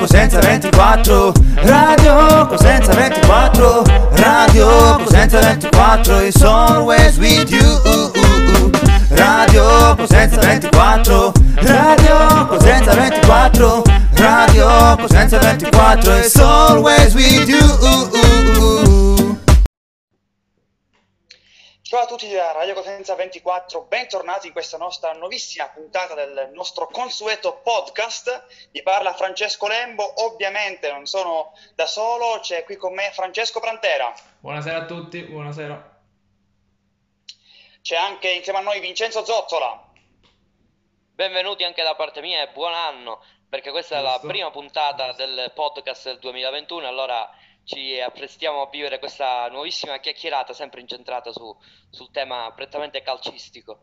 Cosenza 24 Radio Cosenza 24 Radio Cosenza 24 is always with you. Radio Cosenza 24 Radio Cosenza 24 Radio Cosenza 24 is always with you Ciao a tutti da Radio Cosenza 24, bentornati in questa nostra nuovissima puntata del nostro consueto podcast. Vi parla Francesco Lembo, ovviamente non sono da solo, c'è qui con me Francesco Prantera. Buonasera a tutti, buonasera. C'è anche insieme a noi Vincenzo Zottola. Benvenuti anche da parte mia e buon anno, perché questa Giusto. è la prima puntata del podcast del 2021, allora ci apprestiamo a vivere questa nuovissima chiacchierata sempre incentrata su, sul tema prettamente calcistico.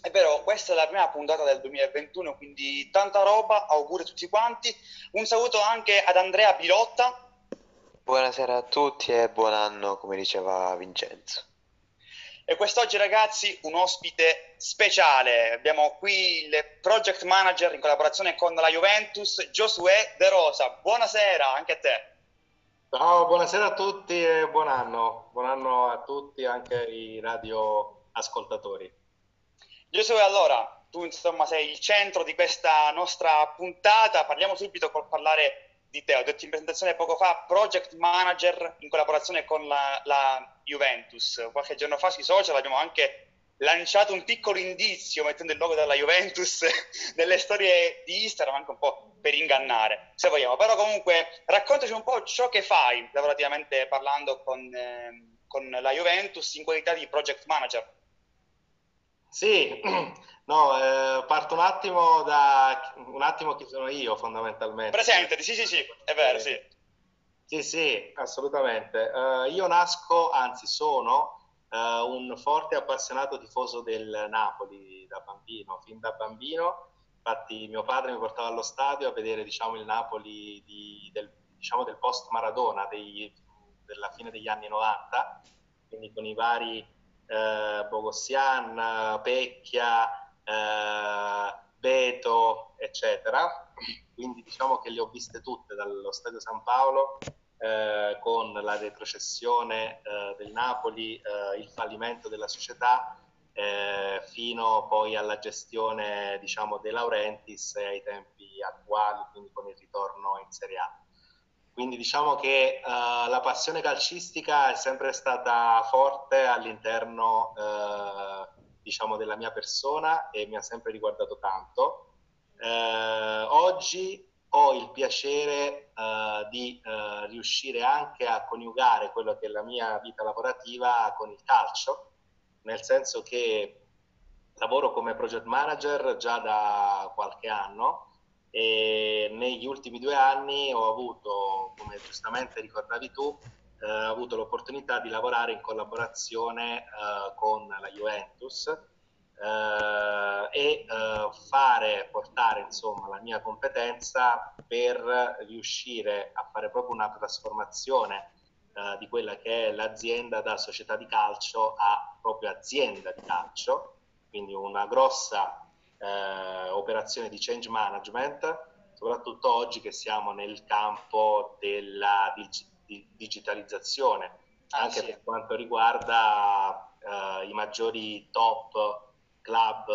È vero, questa è la prima puntata del 2021, quindi tanta roba, auguri a tutti quanti. Un saluto anche ad Andrea Bilotta. Buonasera a tutti e buon anno, come diceva Vincenzo. E quest'oggi ragazzi un ospite speciale, abbiamo qui il project manager in collaborazione con la Juventus, Giosuè De Rosa. Buonasera anche a te. Ciao, buonasera a tutti e buon anno. Buon anno a tutti, anche i radio ascoltatori. Giosuè, allora, tu insomma sei il centro di questa nostra puntata. Parliamo subito col parlare di te. Ho detto in presentazione poco fa, project manager in collaborazione con la, la Juventus. Qualche giorno fa sui social abbiamo anche lanciato un piccolo indizio mettendo il logo della Juventus nelle storie di Instagram, anche un po' per ingannare, se vogliamo. Però comunque raccontaci un po' ciò che fai lavorativamente parlando con, eh, con la Juventus in qualità di project manager. Sì, no, eh, parto un attimo da un attimo chi sono io fondamentalmente. Presentati, sì, sì, sì, è vero, sì. Sì, sì, assolutamente. Uh, io nasco, anzi sono uh, un forte appassionato tifoso del Napoli da bambino, fin da bambino. Infatti mio padre mi portava allo stadio a vedere diciamo, il Napoli di, del, diciamo, del, post Maradona della fine degli anni 90, quindi con i vari eh, Bogossian, Pecchia, eh, Beto, eccetera. Quindi diciamo che le ho viste tutte dallo Stadio San Paolo eh, con la retrocessione eh, del Napoli, eh, il fallimento della società, eh, fino poi alla gestione diciamo, De Laurentiis ai tempi attuali, quindi con il ritorno in Serie A. Quindi diciamo che uh, la passione calcistica è sempre stata forte all'interno diciamo, della mia persona e mi ha sempre riguardato tanto. Oggi ho il piacere uh, di uh, riuscire anche a coniugare quello che è la mia vita lavorativa con il calcio, nel senso che lavoro come project manager già da qualche anno e negli ultimi due anni ho avuto, come giustamente ricordavi tu, eh, ho avuto l'opportunità di lavorare in collaborazione eh, con la Juventus eh, e eh, fare, portare insomma la mia competenza per riuscire a fare proprio una trasformazione eh, di quella che è l'azienda da società di calcio a proprio azienda di calcio, quindi una grossa eh, operazione di change management, soprattutto oggi che siamo nel campo della dig- di digitalizzazione, ah, anche sì. per quanto riguarda eh, i maggiori top club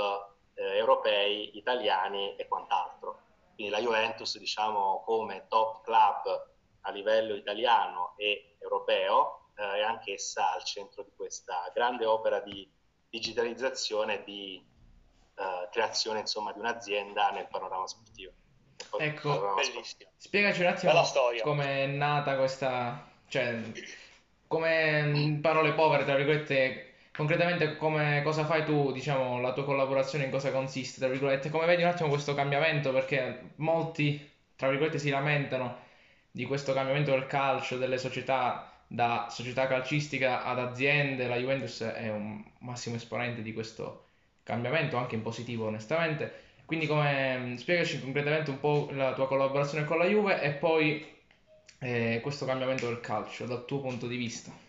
eh, europei, italiani e quant'altro. Quindi la Juventus, diciamo, come top club a livello italiano e europeo, eh, è anch'essa al centro di questa grande opera di digitalizzazione e di eh, creazione, insomma, di un'azienda nel panorama sportivo. Ecco, panorama sportivo. spiegaci un attimo come è nata questa, cioè, come in parole povere, tra virgolette, concretamente come, cosa fai tu, diciamo, la tua collaborazione in cosa consiste, tra virgolette, come vedi un attimo questo cambiamento, perché molti, tra virgolette, si lamentano di questo cambiamento del calcio, delle società, da società calcistica ad aziende, la Juventus è un massimo esponente di questo cambiamento, anche in positivo onestamente, quindi come, spiegaci concretamente un po' la tua collaborazione con la Juve e poi eh, questo cambiamento del calcio dal tuo punto di vista.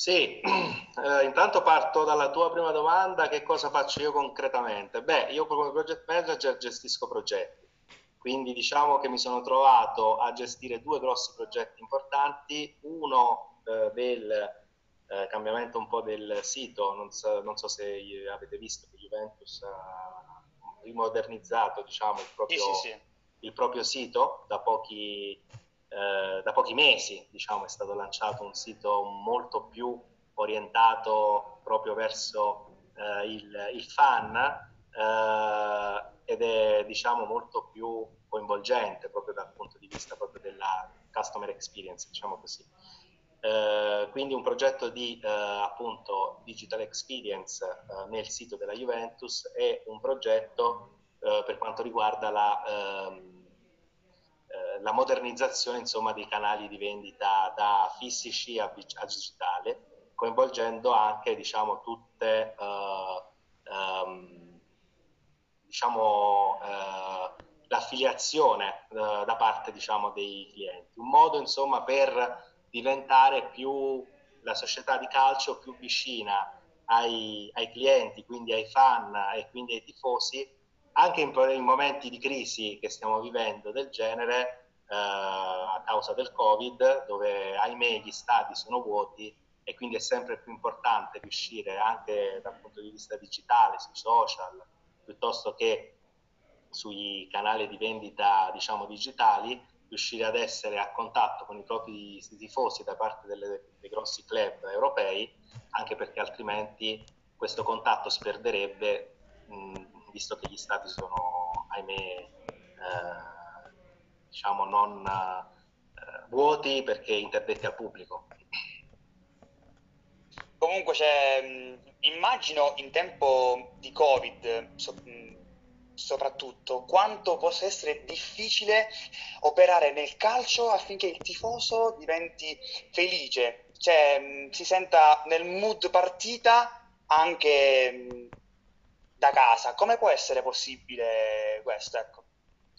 Sì, eh, intanto parto dalla tua prima domanda, che cosa faccio io concretamente? Beh, io come project manager gestisco progetti, Quindi diciamo che mi sono trovato a gestire due grossi progetti importanti, uno eh, del eh, cambiamento un po' del sito, non so, non so, se avete visto che Juventus ha rimodernizzato diciamo, il, proprio, sì, sì, sì. il proprio sito da pochi, eh, da pochi mesi, diciamo, è stato lanciato un sito molto più orientato proprio verso eh, il, il, fan eh, ed è diciamo molto più coinvolgente proprio dal punto di vista proprio della customer experience, diciamo così. Eh, quindi un progetto di eh, appunto digital experience nel sito della Juventus e un progetto per quanto riguarda la, ehm, eh, la modernizzazione insomma, dei canali di vendita da fisici a, a digitale coinvolgendo anche diciamo, tutte um, diciamo, uh, l'affiliazione uh, da parte diciamo, dei clienti. Un modo insomma, per diventare più la società di calcio più vicina ai, ai clienti, quindi ai fan e quindi ai tifosi, anche in, in momenti di crisi che stiamo vivendo del genere, uh, a causa del Covid, dove ahimè gli stadi sono vuoti e quindi è sempre più importante riuscire anche dal punto di vista digitale, sui social, piuttosto che sui canali di vendita diciamo digitali, riuscire ad essere a contatto con i propri tifosi da parte delle, dei grossi club europei, anche perché altrimenti questo contatto si perderebbe, mh, visto che gli stati sono, ahimè, eh, diciamo non eh, vuoti perché interdetti al pubblico. Comunque c'è, immagino in tempo di Covid, so, soprattutto, quanto possa essere difficile operare nel calcio affinché il tifoso diventi felice, cioè si senta nel mood partita anche da casa. Come può essere possibile questo? Ecco.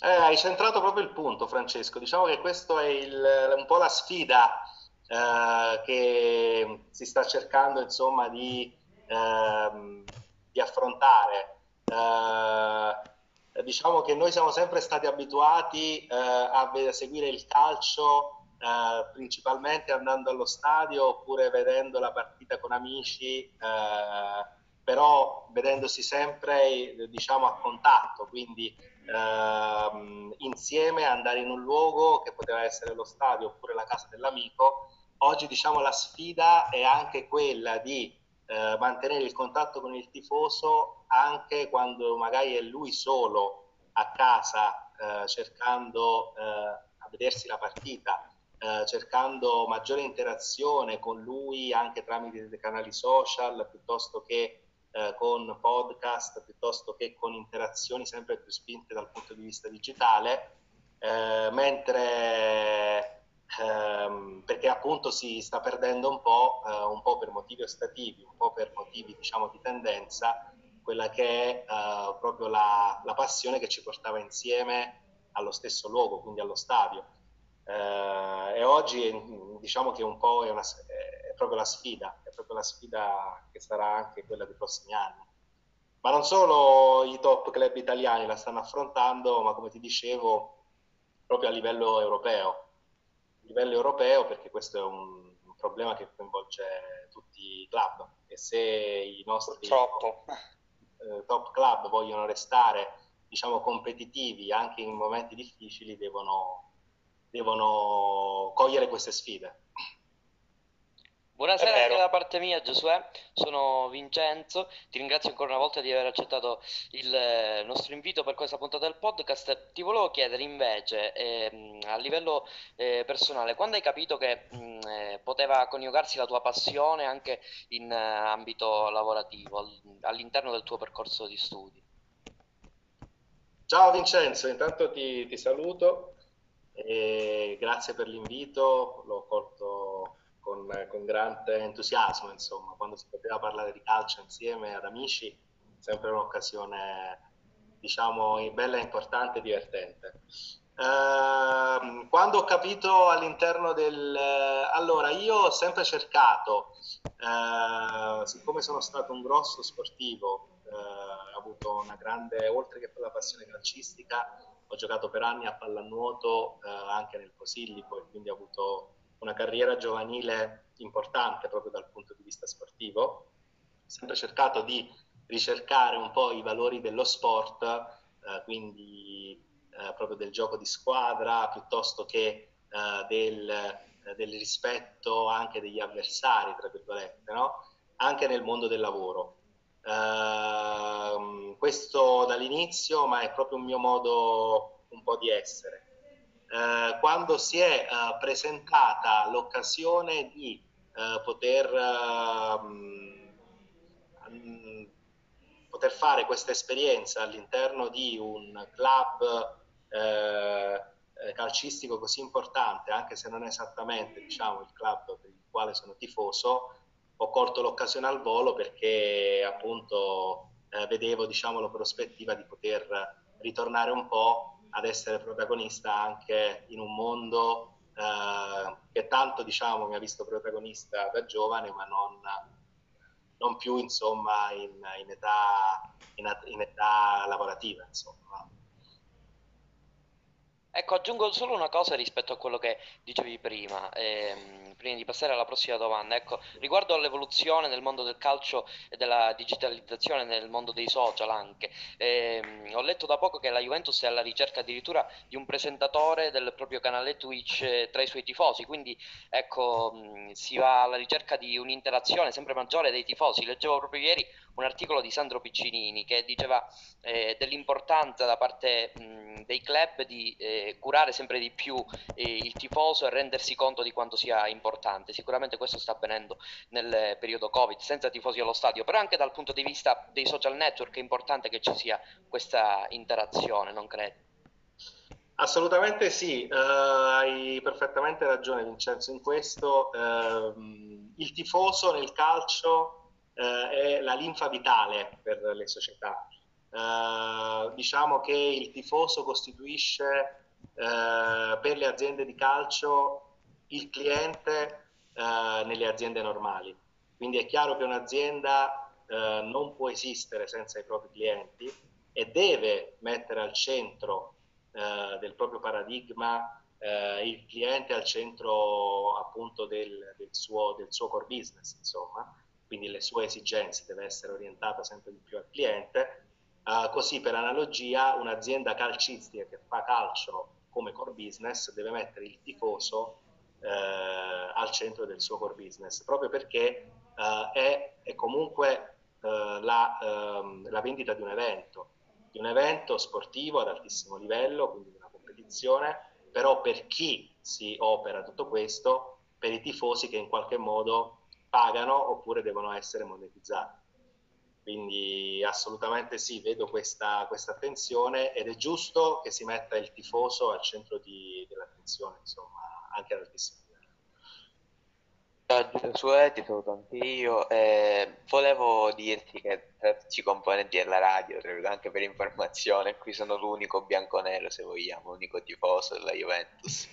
Eh, hai centrato proprio il punto, Francesco. Diciamo che questa è il, un po' la sfida eh, che si sta cercando insomma di, ehm, di affrontare. Eh, diciamo che noi siamo sempre stati abituati eh, a, a, seguire il calcio eh, principalmente andando allo stadio oppure vedendo la partita con amici, eh, però vedendosi sempre diciamo, a contatto, quindi ehm, insieme andare in un luogo che poteva essere lo stadio oppure la casa dell'amico Oggi diciamo la sfida è anche quella di eh, mantenere il contatto con il tifoso anche quando magari è lui solo a casa eh, cercando eh, a vedersi la partita, eh, cercando maggiore interazione con lui anche tramite dei canali social piuttosto che eh, con podcast, piuttosto che con interazioni sempre più spinte dal punto di vista digitale, eh, mentre ehm, perché appunto si sta perdendo un po', eh, un po' per motivi ostativi, un po' per motivi diciamo di tendenza, quella che è eh, proprio la, la, passione che ci portava insieme allo stesso luogo, quindi allo stadio. Eh, e oggi diciamo che un po' è, una, è proprio la sfida, è proprio la sfida che sarà anche quella dei prossimi anni. Ma non solo i top club italiani la stanno affrontando, ma come ti dicevo, proprio a livello europeo livello europeo perché questo è un, un problema che coinvolge tutti i club e se i nostri eh, top club vogliono restare diciamo competitivi anche in momenti difficili devono, devono cogliere queste sfide. Buonasera anche da parte mia Giosuè, sono Vincenzo, ti ringrazio ancora una volta di aver accettato il eh, nostro invito per questa puntata del podcast. Ti volevo chiedere invece eh, a livello eh, personale, quando hai capito che mh, mm, eh, poteva coniugarsi la tua passione anche in uh, ambito lavorativo, all'interno del tuo percorso di studi? Ciao Vincenzo, intanto ti, ti saluto e grazie per l'invito, l'ho colto con, con, grande entusiasmo, insomma, quando si poteva parlare di calcio insieme ad amici, sempre un'occasione, diciamo, bella, importante e divertente. Uh, quando ho capito all'interno del... allora, io ho sempre cercato, uh, siccome sono stato un grosso sportivo, uh, ho avuto una grande, oltre che per la passione calcistica, ho giocato per anni a pallanuoto eh, anche nel Posillipo e quindi ho avuto una carriera giovanile importante proprio dal punto di vista sportivo. Ho sempre cercato di ricercare un po' i valori dello sport, eh, quindi eh, proprio del gioco di squadra piuttosto che eh, del, eh, del, rispetto anche degli avversari, tra virgolette, no? anche nel mondo del lavoro. Uh, questo dall'inizio, ma è proprio un mio modo un po' di essere. Uh, quando si è uh, presentata l'occasione di eh, poter, um, poter, fare questa esperienza all'interno di un club calcistico così importante, anche se non è esattamente diciamo, il club per il quale sono tifoso, ho colto l'occasione al volo perché appunto eh, vedevo diciamo, la prospettiva di poter ritornare un po' ad essere protagonista anche in un mondo eh, che tanto diciamo, mi ha visto protagonista da giovane ma non, non più insomma, in, in, età, in, in età lavorativa. Insomma. Ecco, aggiungo solo una cosa rispetto a quello che dicevi prima, ehm, prima di passare alla prossima domanda. Ecco, riguardo all'evoluzione nel mondo del calcio e della digitalizzazione nel mondo dei social anche. Ehm, ho letto da poco che la Juventus è alla ricerca addirittura di un presentatore del proprio canale Twitch eh, tra i suoi tifosi, quindi ecco, mh, si va alla ricerca di un'interazione sempre maggiore dei tifosi. Leggevo proprio ieri un articolo di Sandro Piccinini che diceva eh, dell'importanza da parte mh, dei club di eh, curare sempre di più eh, il tifoso e rendersi conto di quanto sia importante. Sicuramente questo sta avvenendo nel periodo Covid, senza tifosi allo stadio, però anche dal punto di vista dei social network è importante che ci sia questa interazione, non credi? Assolutamente sì, uh, hai perfettamente ragione Vincenzo in questo. Uh, il tifoso nel calcio eh, è la linfa vitale per le società. Eh, diciamo che il tifoso costituisce eh, per le aziende di calcio il cliente eh, nelle aziende normali. Quindi è chiaro che un'azienda eh, non può esistere senza i propri clienti e deve mettere al centro eh, del proprio paradigma il cliente al centro appunto del, del, suo, del suo core business, insomma quindi le sue esigenze deve essere orientata sempre di più al cliente. Uh, così per analogia un'azienda calcistica che fa calcio come core business deve mettere il tifoso eh, al centro del suo core business, proprio perché eh, è, è, comunque eh, la, ehm, la, vendita di un evento, di un evento sportivo ad altissimo livello, quindi di una competizione, però per chi si opera tutto questo, per i tifosi che in qualche modo pagano oppure devono essere monetizzati. Quindi assolutamente sì, vedo questa, questa attenzione ed è giusto che si metta il tifoso al centro di, dell'attenzione, insomma, anche ad Josué, ti saluto anche io. Eh, volevo dirti che tra tutti i componenti della radio, anche per informazione, qui sono l'unico bianco-nero, se vogliamo, l'unico tifoso della Juventus.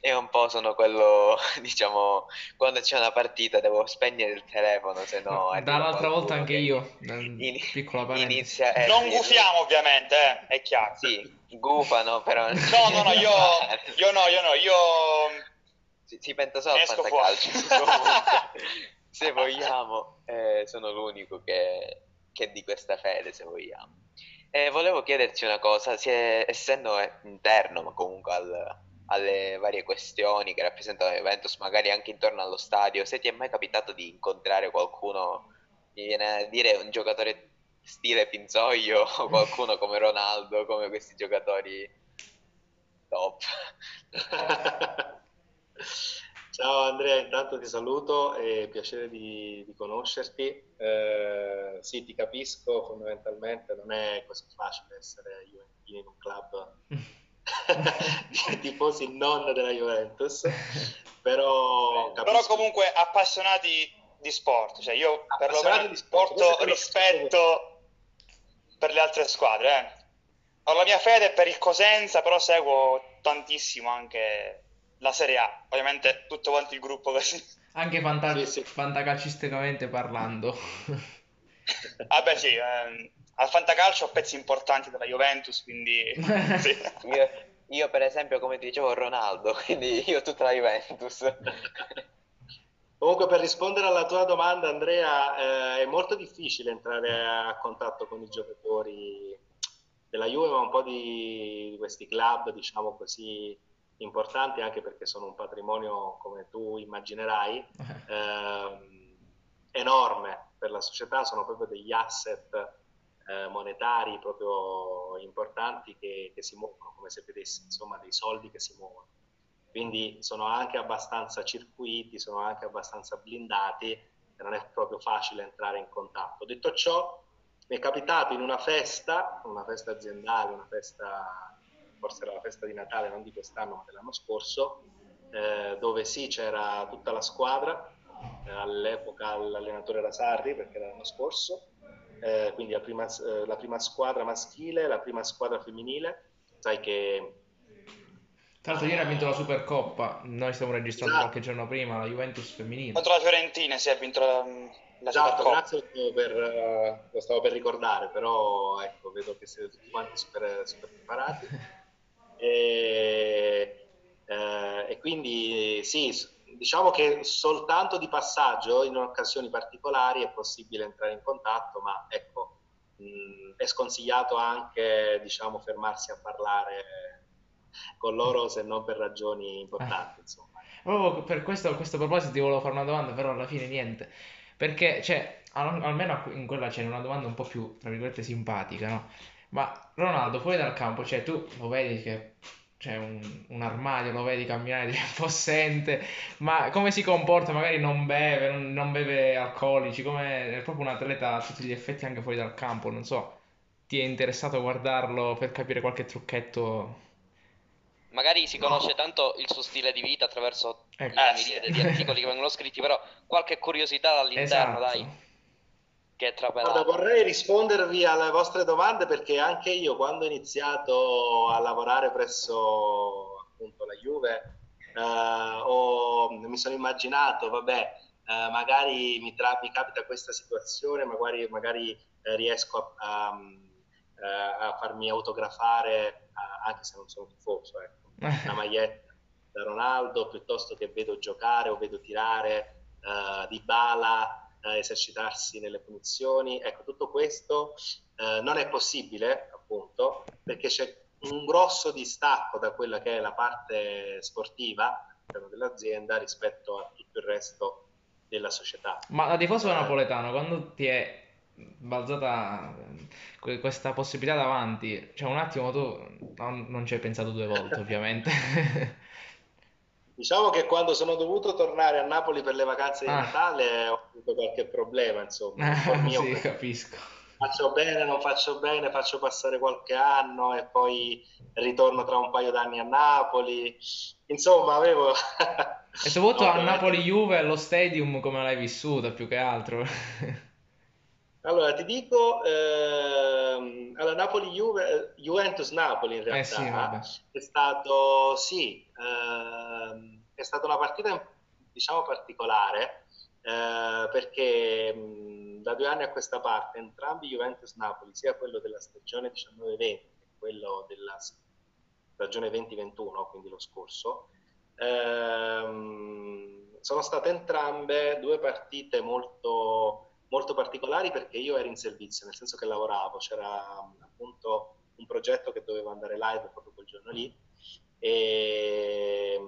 E un po' sono quello, diciamo, quando c'è una partita devo spegnere il telefono, se no... Dall'altra volta anche io, in, piccola inizia Non gufiamo ovviamente, eh, è chiaro. Sì, gufano, però... No, no, no, io, io no, io no, io si, si pensa solo al fantacalcio. se vogliamo, eh, sono l'unico che, che è di questa fede, se vogliamo. E volevo chiederti una cosa, è, essendo interno, ma comunque al, alle varie questioni che rappresentano Juventus, magari anche intorno allo stadio, se ti è mai capitato di incontrare qualcuno, mi viene a dire un giocatore stile Pinzoglio o qualcuno come Ronaldo, come questi giocatori top. Ciao Andrea, intanto ti saluto, è piacere di, di conoscerti. Eh, sì, ti capisco, fondamentalmente non è così facile essere Juventini in un club di tifosi non della Juventus, però... Però comunque appassionati di sport, cioè io perlomeno di sport, porto rispetto per le altre squadre. Eh. Ho la mia fede per il Cosenza, però seguo tantissimo anche la Serie A, ovviamente tutto quanto il gruppo così. Anche fanta- sì, sì. fantacalcisticamente parlando. Vabbè sì, ehm, al fantacalcio ho pezzi importanti della Juventus, quindi... sì. io, io, per esempio, come ti dicevo, Ronaldo, quindi io tutta la Juventus. Comunque per rispondere alla tua domanda Andrea, eh, è molto difficile entrare a contatto con i giocatori della Juve, ma un po' di questi club, diciamo così, importanti anche perché sono un patrimonio, come tu immaginerai, eh, enorme per la società, sono proprio degli asset eh, monetari proprio importanti che, che, si muovono, come se vedessi insomma dei soldi che si muovono. Quindi sono anche abbastanza circuiti, sono anche abbastanza blindati e non è proprio facile entrare in contatto. Detto ciò, mi è capitato in una festa, una festa aziendale, una festa, forse era la festa di Natale, non di quest'anno ma dell'anno scorso, eh, dove sì c'era tutta la squadra, eh, all'epoca l'allenatore era Sarri perché era l'anno scorso, eh, quindi la prima, eh, la prima, squadra maschile, la prima squadra femminile, sai che... Tra l'altro ieri ha vinto la Supercoppa, noi stiamo registrando esatto. qualche giorno prima, la Juventus femminile. Contro la Fiorentina si è vinto la, esatto, grazie per, uh, lo stavo per ricordare, però ecco, vedo che siete tutti quanti super, super preparati. e, eh, e, quindi sì, diciamo che soltanto di passaggio in occasioni particolari è possibile entrare in contatto, ma ecco, mh, è sconsigliato anche diciamo, fermarsi a parlare con loro se non per ragioni importanti. Insomma. Proprio per questo, a questo proposito ti volevo fare una domanda, però alla fine niente. Perché, cioè, al- almeno in quella c'è una domanda un po' più, tra virgolette, simpatica, no? Ma Ronaldo, fuori dal campo, cioè, tu lo vedi che c'è un, un armadio, lo vedi camminare di possente, ma come si comporta? Magari non beve, non, non beve alcolici, come è proprio un atleta a tutti gli effetti anche fuori dal campo, non so. Ti è interessato a guardarlo per capire qualche trucchetto? magari si conosce no. tanto il suo stile di vita attraverso ecco. la miriade di articoli che vengono scritti, però qualche curiosità dall'interno, esatto. dai. Che è trapelato. Guarda, vorrei rispondervi alle vostre domande perché anche io quando ho iniziato a lavorare presso appunto la Juve eh, ho, mi sono immaginato, vabbè, eh, magari mi, tra- mi, capita questa situazione, magari, magari eh, riesco a, a, eh, a, farmi autografare anche se non sono tifoso, ecco una maglietta da Ronaldo piuttosto che vedo giocare o vedo tirare uh, di bala uh, esercitarsi nelle punizioni. Ecco, tutto questo uh, non è possibile, appunto, perché c'è un grosso distacco da quella che è la parte sportiva dell'azienda rispetto a tutto il resto della società. Ma da tifoso napoletano, quando ti è balzata questa possibilità davanti, cioè un attimo tu non, non ci hai pensato due volte ovviamente. Diciamo che quando sono dovuto tornare a Napoli per le vacanze di ah. Natale ho avuto qualche problema, insomma. mio, sì, capisco. Faccio bene, non faccio bene, faccio passare qualche anno e poi ritorno tra un paio d'anni a Napoli. Insomma, avevo... e soprattutto no, a Napoli-Juve, allo stadium, come l'hai vissuta più che altro? Allora, ti dico, ehm, alla Napoli-Juve, Juventus-Napoli in realtà, eh sì, è stato, sì, ehm, è stata una partita, diciamo, particolare, eh, perché mh, da due anni a questa parte entrambi Juventus-Napoli, sia quello della stagione 19-20 che quello della stagione 20-21, quindi lo scorso, ehm, sono state entrambe due partite molto molto particolari perché io ero in servizio, nel senso che lavoravo, c'era appunto un progetto che doveva andare live proprio quel giorno lì e,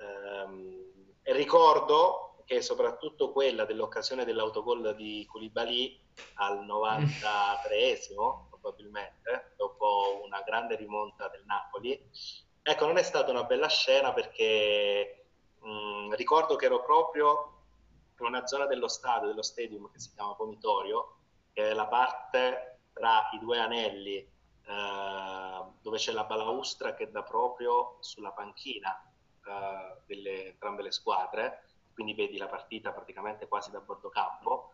um, e ricordo che soprattutto quella dell'occasione dell'autogol di Koulibaly al 93esimo probabilmente, dopo una grande rimonta del Napoli, ecco non è stata una bella scena perché mh, ricordo che ero proprio in una zona dello stadio, dello stadium che si chiama Pomitorio, che è la parte tra i due anelli eh, dove c'è la balaustra che dà proprio sulla panchina delle entrambe le squadre, quindi vedi la partita praticamente quasi da bordo campo.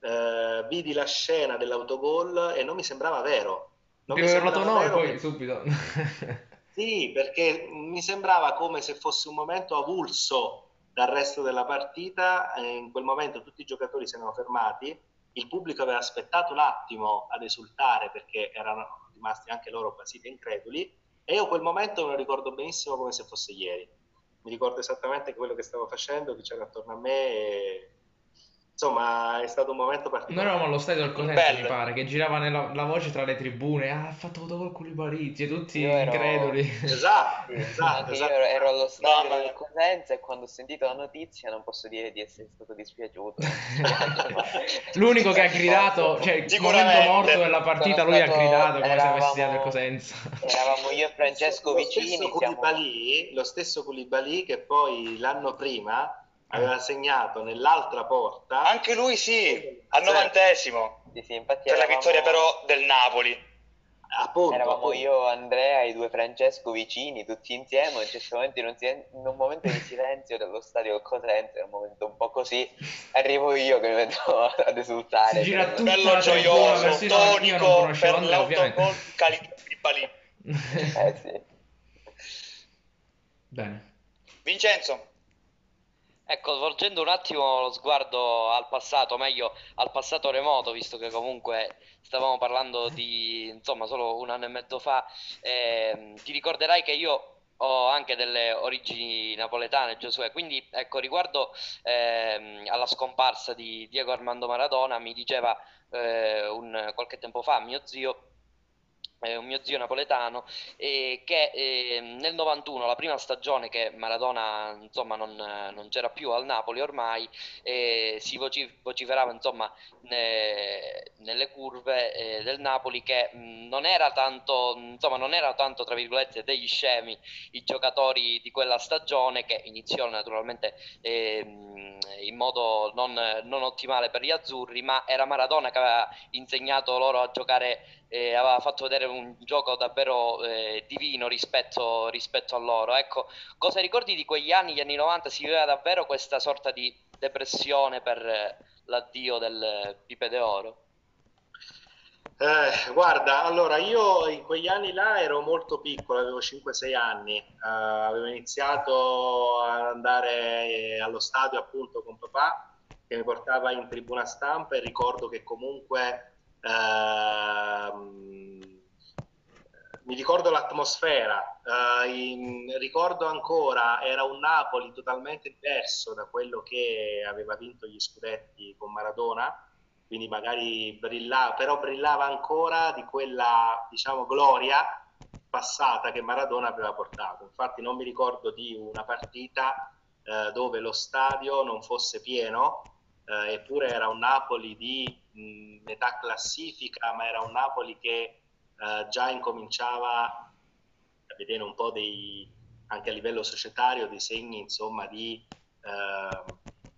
Eh, vidi la scena dell'autogol e non mi sembrava vero. Non Ti mi sembrava no, vero poi subito. sì, perché mi sembrava come se fosse un momento avulso dal resto della partita. in quel momento tutti i giocatori si erano fermati, il pubblico aveva aspettato un attimo ad esultare perché erano rimasti anche loro basiti increduli e io quel momento me lo ricordo benissimo come se fosse ieri. Mi ricordo esattamente quello che stavo facendo, chi c'era attorno a me e insomma è stato un momento particolare. Noi eravamo allo stadio del Cosenza, mi pare, che girava nella, la voce tra le tribune, ah, ha fatto autogol con Barizzi, tutti ero... increduli. Esatto, esatto, esatto. Io ero, ero allo stadio no, del Cosenza e quando ho sentito la notizia non posso dire di essere stato dispiaciuto. L'unico che ha gridato, cioè il momento morto della partita, lui stato... ha gridato come eravamo... se avesse stato del Cosenza. Eravamo io e Francesco lo vicini. Stesso siamo... Koulibaly, lo stesso Koulibaly che poi l'anno prima aveva segnato nell'altra porta. Anche lui sì, al novantesimo. Sì, sì, infatti per eravamo... la vittoria però del Napoli. Appunto, eravamo appunto. io, Andrea e i due Francesco vicini, tutti insieme, in, certo momento, in, un, in un momento di silenzio dello stadio Cosenza, in un momento un po' così, arrivo io che vedo ad esultare. Si gira tutto bello gioioso, tonico per l'autogol Calipali. eh sì. Bene. Vincenzo. Ecco, volgendo un attimo lo sguardo al passato, meglio al passato remoto, visto che comunque stavamo parlando di insomma solo un anno e mezzo fa, eh, ti ricorderai che io ho anche delle origini napoletane, Giosuè, quindi ecco, riguardo eh, alla scomparsa di Diego Armando Maradona, mi diceva eh, un, qualche tempo fa mio zio eh, un mio zio napoletano, eh, che eh, nel 91, la prima stagione che Maradona insomma, non, non c'era più al Napoli ormai, eh, si vociferava insomma, ne, nelle curve eh, del Napoli che mh, non era tanto, insomma, non era tanto tra virgolette degli scemi i giocatori di quella stagione che iniziò naturalmente ehm, in modo non, non ottimale per gli azzurri, ma era Maradona che aveva insegnato loro a giocare eh, aveva fatto vedere un gioco davvero eh, divino rispetto, rispetto, a loro. Ecco, cosa ricordi di quegli anni, gli anni 90? Si viveva davvero questa sorta di depressione per eh, l'addio del Pipe d'Oro? Eh, guarda, allora io in quegli anni là ero molto piccolo, avevo 5-6 anni, eh, avevo iniziato ad andare allo stadio appunto con papà che mi portava in tribuna stampa e ricordo che comunque Ehm, mi ricordo l'atmosfera, uh, in, ricordo ancora, era un Napoli totalmente diverso da quello che aveva vinto gli scudetti con Maradona, quindi magari brillava, però brillava ancora di quella, diciamo, gloria passata che Maradona aveva portato. Infatti non mi ricordo di una partita uh, dove lo stadio non fosse pieno, uh, eppure era un Napoli di mh, metà classifica, ma era un Napoli che eh, già incominciava a vedere un po' dei, anche a livello societario, dei segni, insomma, di... Eh,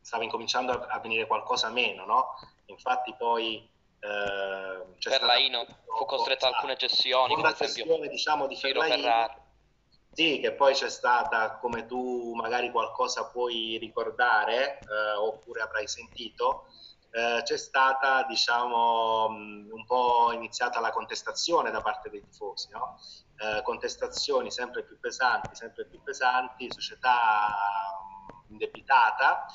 stava incominciando a, a, venire qualcosa meno, no? Infatti poi... Eh, Ferlaino fu costretto a alcune cessioni, una cessione diciamo di Ferlaino. Sì, che poi c'è stata, come tu magari qualcosa puoi ricordare eh, oppure avrai sentito, eh, c'è stata, diciamo, un po' iniziata la contestazione da parte dei tifosi, no? eh, contestazioni sempre più pesanti, sempre più pesanti, società indebitata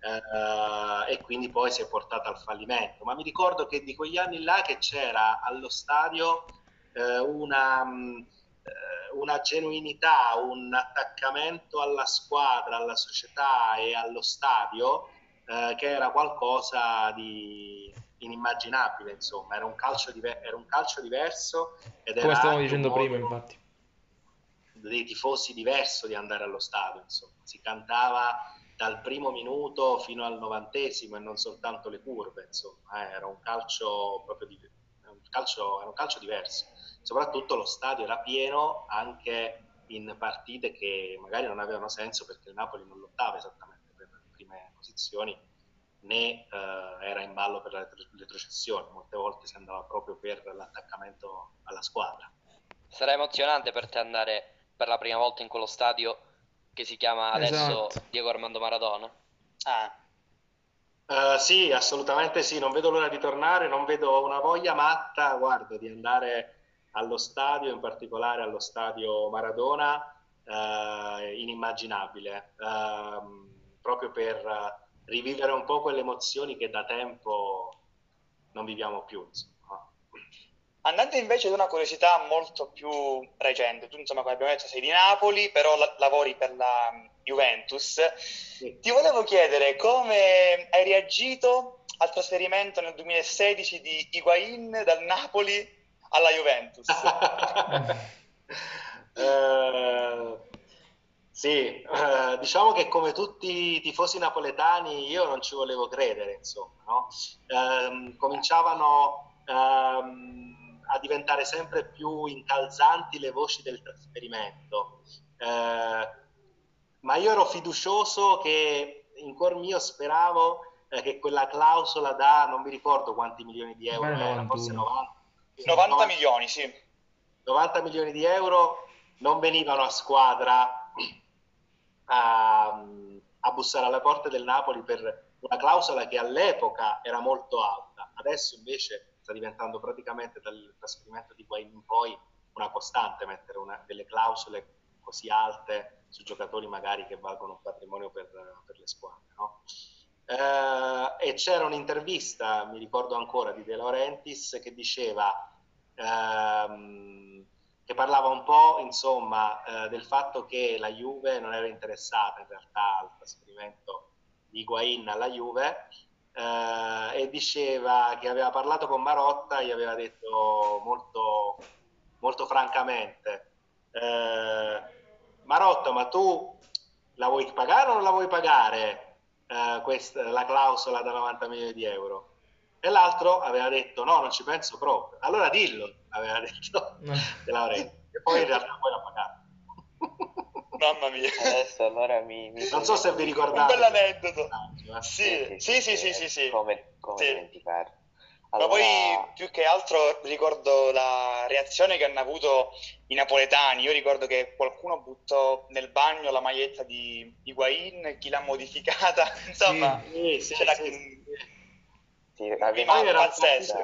eh, e quindi poi si è portata al fallimento. Ma mi ricordo che di quegli anni là che c'era allo stadio eh, una eh, una genuinità, un attaccamento alla squadra, alla società e allo stadio eh, che era qualcosa di inimmaginabile, insomma, era un calcio, diver- era un calcio diverso. Ed Come stavamo dicendo prima, infatti. Dei tifosi diverso di andare allo stadio, insomma. Si cantava dal primo minuto fino al novantesimo e non soltanto le curve, insomma, eh, era un calcio proprio di- un calcio, era un calcio diverso. Soprattutto lo stadio era pieno anche in partite che magari non avevano senso perché il Napoli non lottava esattamente prime posizioni né eh, era in ballo per la retrocessione, molte volte si andava proprio per l'attaccamento alla squadra. Sarà emozionante per te andare per la prima volta in quello stadio che si chiama adesso esatto. Diego Armando Maradona? Ah. Uh, sì, assolutamente sì, non vedo l'ora di tornare, non vedo una voglia matta, guarda, di andare allo stadio, in particolare allo stadio Maradona, uh, inimmaginabile. Uh, proprio per rivivere un po' quelle emozioni che da tempo non viviamo più. Insomma. Andando invece ad una curiosità molto più recente, tu insomma come abbiamo detto sei di Napoli, però la- lavori per la Juventus, sì. ti volevo chiedere come hai reagito al trasferimento nel 2016 di Higuain dal Napoli alla Juventus? uh, sì, uh, diciamo che come tutti i tifosi napoletani io non ci volevo credere, insomma, no? uh, cominciavano... Um, a diventare sempre più incalzanti le voci del trasferimento. Eh, ma io ero fiducioso che in cuor mio speravo eh, che quella clausola da non mi ricordo quanti milioni di euro era, forse 90, 90, 90 milioni, sì. 90 milioni di euro non venivano a squadra a, a bussare alle porte del Napoli per una clausola che all'epoca era molto alta. Adesso invece sta diventando praticamente dal trasferimento di Guain in poi una costante mettere una, delle clausole così alte su giocatori magari che valgono un patrimonio per, per le squadre. No? Eh, e c'era un'intervista, mi ricordo ancora, di De Laurentiis che diceva, ehm, che parlava un po' insomma eh, del fatto che la Juve non era interessata in realtà al trasferimento di Higuain alla Juve eh, e diceva che aveva parlato con Marotta e gli aveva detto molto, molto francamente eh, Marotta ma tu la vuoi pagare o non la vuoi pagare eh, questa, la clausola da 90 milioni di euro? E l'altro aveva detto no, non ci penso proprio. Allora dillo, aveva detto De Laurenti. E poi in realtà poi l'ha pagato. Mamma mia. Adesso allora mi... mi non so se vi ricordate. Un bell'aneddoto. Sì, sì, sì, sì, sì, sì. Come, come sì. dimenticarlo. Allora... Ma poi più che altro ricordo la reazione che hanno avuto i napoletani. Io ricordo che qualcuno buttò nel bagno la maglietta di Higuain, chi l'ha modificata, insomma, sì, sì, c'era sì, sì. Sì, erano pazzesco.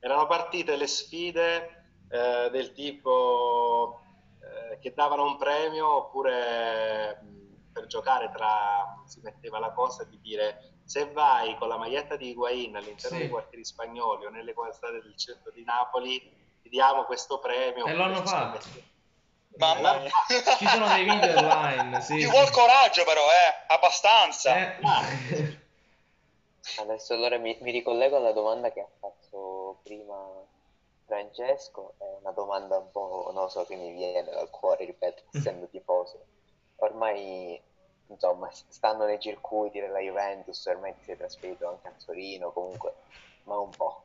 Erano partite le sfide eh, del tipo che davano un premio oppure per giocare tra si metteva la cosa di dire se vai con la maglietta di Higuain all'interno sì. dei quartieri spagnoli o nelle strade del centro di Napoli ti diamo questo premio e l'hanno fatto Mamma mia. Ci sono dei video online. Sì, Ci vuole coraggio, però, eh? Abbastanza. Eh. Adesso allora mi, mi, ricollego alla domanda che ha fatto prima Francesco è una domanda un po', non so, che mi viene dal cuore, ripeto, essendo tifoso. Ormai, insomma, stanno nei circuiti della Juventus, ormai ti sei trasferito anche a Torino, comunque, ma un po',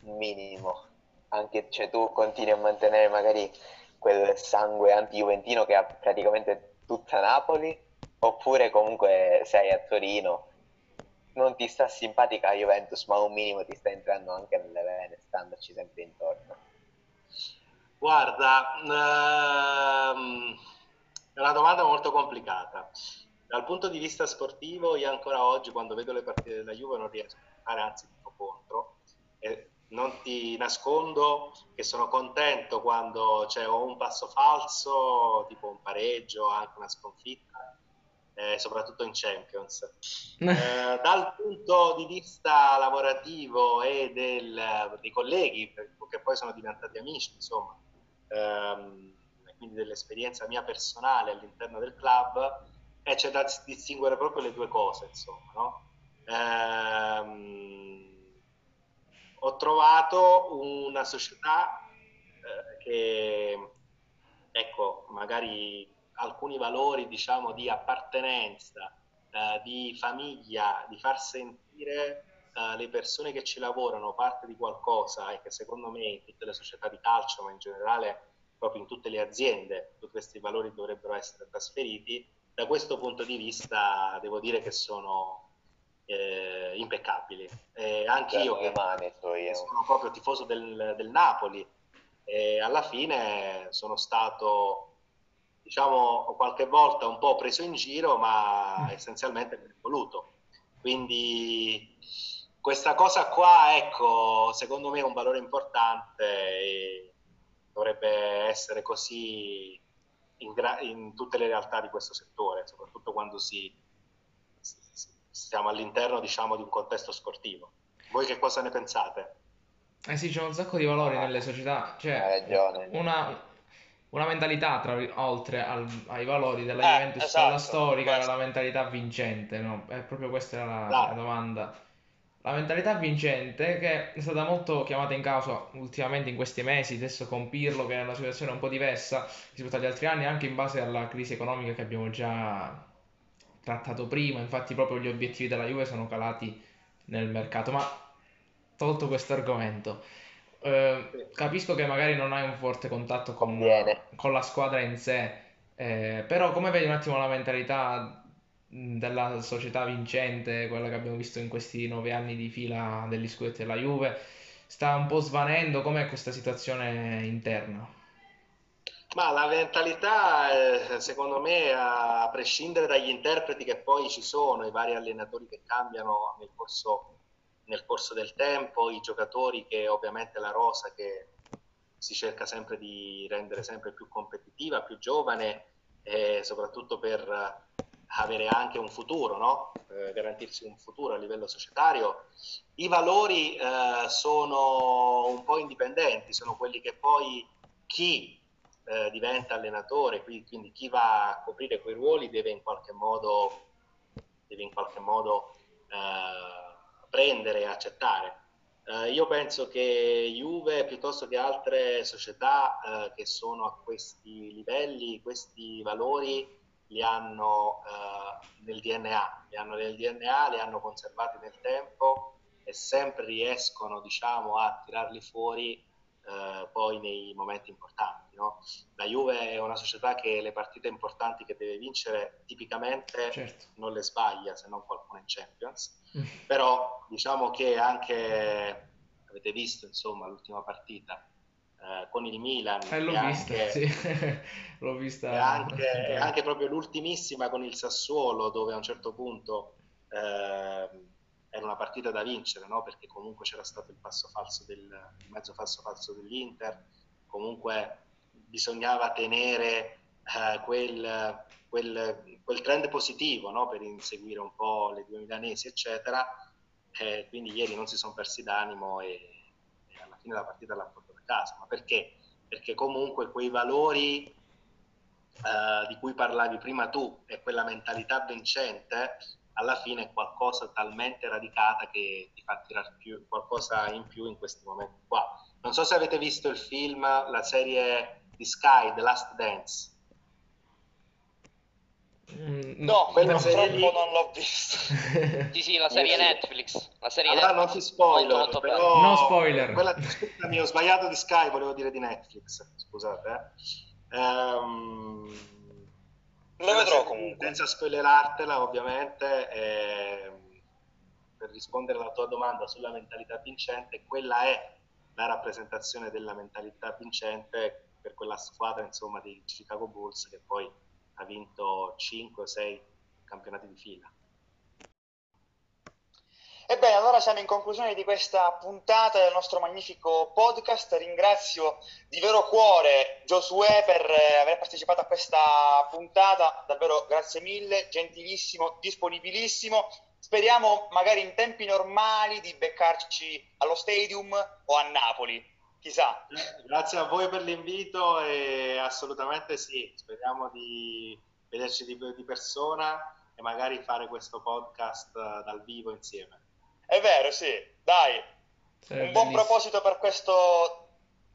minimo. Anche, cioè, tu continui a mantenere magari quel sangue anti-juventino che ha praticamente tutta Napoli, oppure comunque sei a Torino non ti sta simpatica la Juventus, ma un minimo ti sta entrando anche nelle vene, standoci sempre intorno? Guarda, ehm, è una domanda molto complicata. Dal punto di vista sportivo, io ancora oggi, quando vedo le partite della Juve, non riesco a fare, anzi, dico contro. E non ti nascondo che sono contento quando c'è o un passo falso, tipo un pareggio, anche una sconfitta, eh, soprattutto in Champions. Eh, dal punto di vista lavorativo e del, dei colleghi, che poi sono diventati amici, insomma, ehm, quindi dell'esperienza mia personale all'interno del club, eh, c'è da distinguere proprio le due cose, insomma, no? ehm, ho trovato una società eh, che, ecco, magari alcuni valori diciamo, di appartenenza, eh, di famiglia, di far sentire eh, le persone che ci lavorano parte di qualcosa e che secondo me in tutte le società di calcio, ma in generale proprio in tutte le aziende, tutti questi valori dovrebbero essere trasferiti. Da questo punto di vista devo dire che sono eh, impeccabili. Eh, anche io che, mani, so io, sono proprio tifoso del, del Napoli e alla fine sono stato diciamo, qualche volta un po' preso in giro, ma mm. essenzialmente ben voluto. Quindi questa cosa qua, ecco, secondo me è un valore importante e dovrebbe essere così in, gra- in tutte le realtà di questo settore, soprattutto quando si, stiamo all'interno diciamo, di un contesto sportivo. Voi che cosa ne pensate? Eh sì, c'è un sacco di valori nelle società, cioè una, una mentalità tra, oltre al, ai valori della eh, Juventus, esatto, la storica, questo. la mentalità vincente, no? È proprio questa la, la domanda. La mentalità vincente che è stata molto chiamata in causa ultimamente in questi mesi, adesso con Pirlo che è una situazione un po' diversa rispetto agli altri anni, anche in base alla crisi economica che abbiamo già trattato prima, infatti proprio gli obiettivi della Juve sono calati nel mercato, ma tolto questo argomento, eh, capisco che magari non hai un forte contatto con, con la squadra in sé, eh, però come vedi un attimo la mentalità della società vincente, quella che abbiamo visto in questi nove anni di fila degli scudetti della Juve, sta un po' svanendo, com'è questa situazione interna? Ma la mentalità, eh, secondo me, a prescindere dagli interpreti che poi ci sono, i vari allenatori che cambiano nel corso, nel corso del tempo, i giocatori che ovviamente la rosa che si cerca sempre di rendere sempre più competitiva, più giovane e soprattutto per avere anche un futuro, no? eh, garantirsi un futuro a livello societario. I valori eh, sono un po' indipendenti, sono quelli che poi chi eh, diventa allenatore, quindi, quindi, chi va a coprire quei ruoli deve in qualche modo, in qualche modo eh, prendere e accettare. Eh, io penso che Juve, piuttosto che altre società eh, che sono a questi livelli, questi valori li hanno eh, nel DNA, li hanno nel DNA, li hanno conservati nel tempo e sempre riescono diciamo, a tirarli fuori eh, poi nei momenti importanti. No? La Juve è una società che le partite importanti che deve vincere tipicamente certo. non le sbaglia se non qualcuno in Champions, mm. però diciamo che anche avete visto insomma l'ultima partita eh, con il Milan eh, l'ho vista, anche, sì. l'ho vista anche, anche, proprio l'ultimissima con il Sassuolo dove a un certo punto eh, era una partita da vincere, no? perché comunque c'era stato il passo falso del il mezzo falso falso dell'Inter, comunque bisognava tenere eh, quel, quel, quel, trend positivo no? per inseguire un po' le due milanesi, eccetera. Eh, quindi ieri non si sono persi d'animo e, e, alla fine la partita l'ha portata a casa. Ma perché? Perché comunque quei valori eh, di cui parlavi prima tu e quella mentalità vincente alla fine è qualcosa talmente radicata che ti fa tirare più, qualcosa in più in questi momenti qua. Non so se avete visto il film, la serie di Sky, The Last Dance. Mm, no, quella serie lì... non l'ho visto. sì, sì, la serie Netflix. La serie allora Netflix. non ti spoiler, molto, molto però... No spoiler. Quella... Scusami, ho sbagliato di Sky, volevo dire di Netflix, scusate. Eh. Um lo vedrò comunque. Senza spoilerartela, ovviamente, eh, per rispondere alla tua domanda sulla mentalità vincente, quella è la rappresentazione della mentalità vincente per quella squadra insomma dei Chicago Bulls che poi ha vinto 5 o 6 campionati di fila. Ebbene, allora siamo in conclusione di questa puntata del nostro magnifico podcast. Ringrazio di vero cuore Josué per eh, aver partecipato a questa puntata. Davvero grazie mille, gentilissimo, disponibilissimo. Speriamo magari in tempi normali di beccarci allo stadium o a Napoli. Chissà. Grazie a voi per l'invito e assolutamente sì, speriamo di vederci di, di persona e magari fare questo podcast eh, dal vivo insieme. È vero, sì, dai. Sì, un buon proposito per questo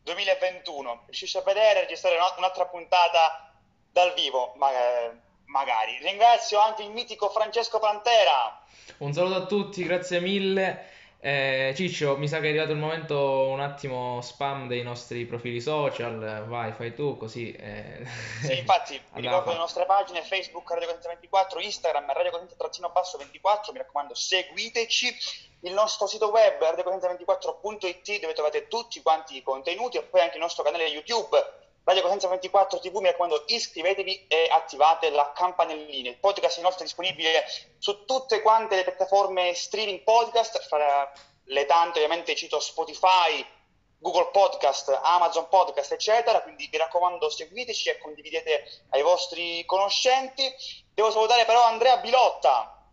2021. Riuscisci a vedere, registrare un'altra puntata dal vivo, magari. Ringrazio anche il mitico Francesco Pantera. Un saluto a tutti, grazie mille. Eh, Ciccio, mi sa che è arrivato il momento un attimo spam dei nostri profili social, vai, fai tu così. Eh. Sì, infatti, vi ricordo le nostre pagine Facebook Radio Corrente 24, Instagram Radio Corrente 24, mi raccomando seguiteci, il nostro sito web radiocorrente24.it dove trovate tutti quanti i contenuti e poi anche il nostro canale YouTube Radio Cosenza 24 TV, mi raccomando iscrivetevi e attivate la campanellina. Il podcast è inoltre disponibile su tutte quante le piattaforme streaming podcast, fra le tante ovviamente cito Spotify, Google Podcast, Amazon Podcast, eccetera. Quindi mi raccomando, seguiteci e condividete ai vostri conoscenti. Devo salutare però Andrea Bilotta.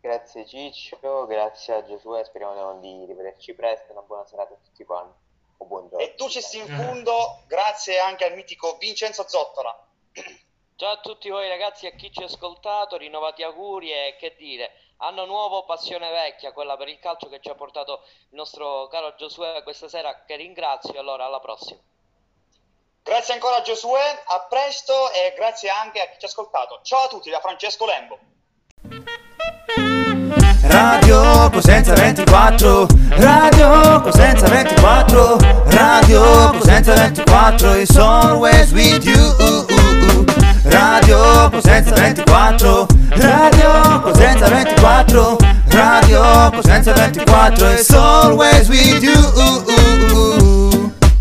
Grazie Ciccio, grazie a Giosuè, speriamo di rivederci presto, una buona serata a tutti quanti. O buongiorno. E Ducis in fondo, grazie anche al mitico Vincenzo Zottola. Ciao a tutti voi ragazzi, a chi ci ha ascoltato, rinnovati auguri e che dire, anno nuovo, passione vecchia, quella per il calcio che ci ha portato il nostro caro Giosuè questa sera, che ringrazio, allora alla prossima. Grazie ancora a Giosuè, a presto e grazie anche a chi ci ha ascoltato. Ciao a tutti da Francesco Lembo. Radio Cosenza 24 Radio Cosenza 24 Radio Cosenza 24 It's always with you. Radio Cosenza 24 Radio Cosenza 24 Radio Cosenza 24 It's always with you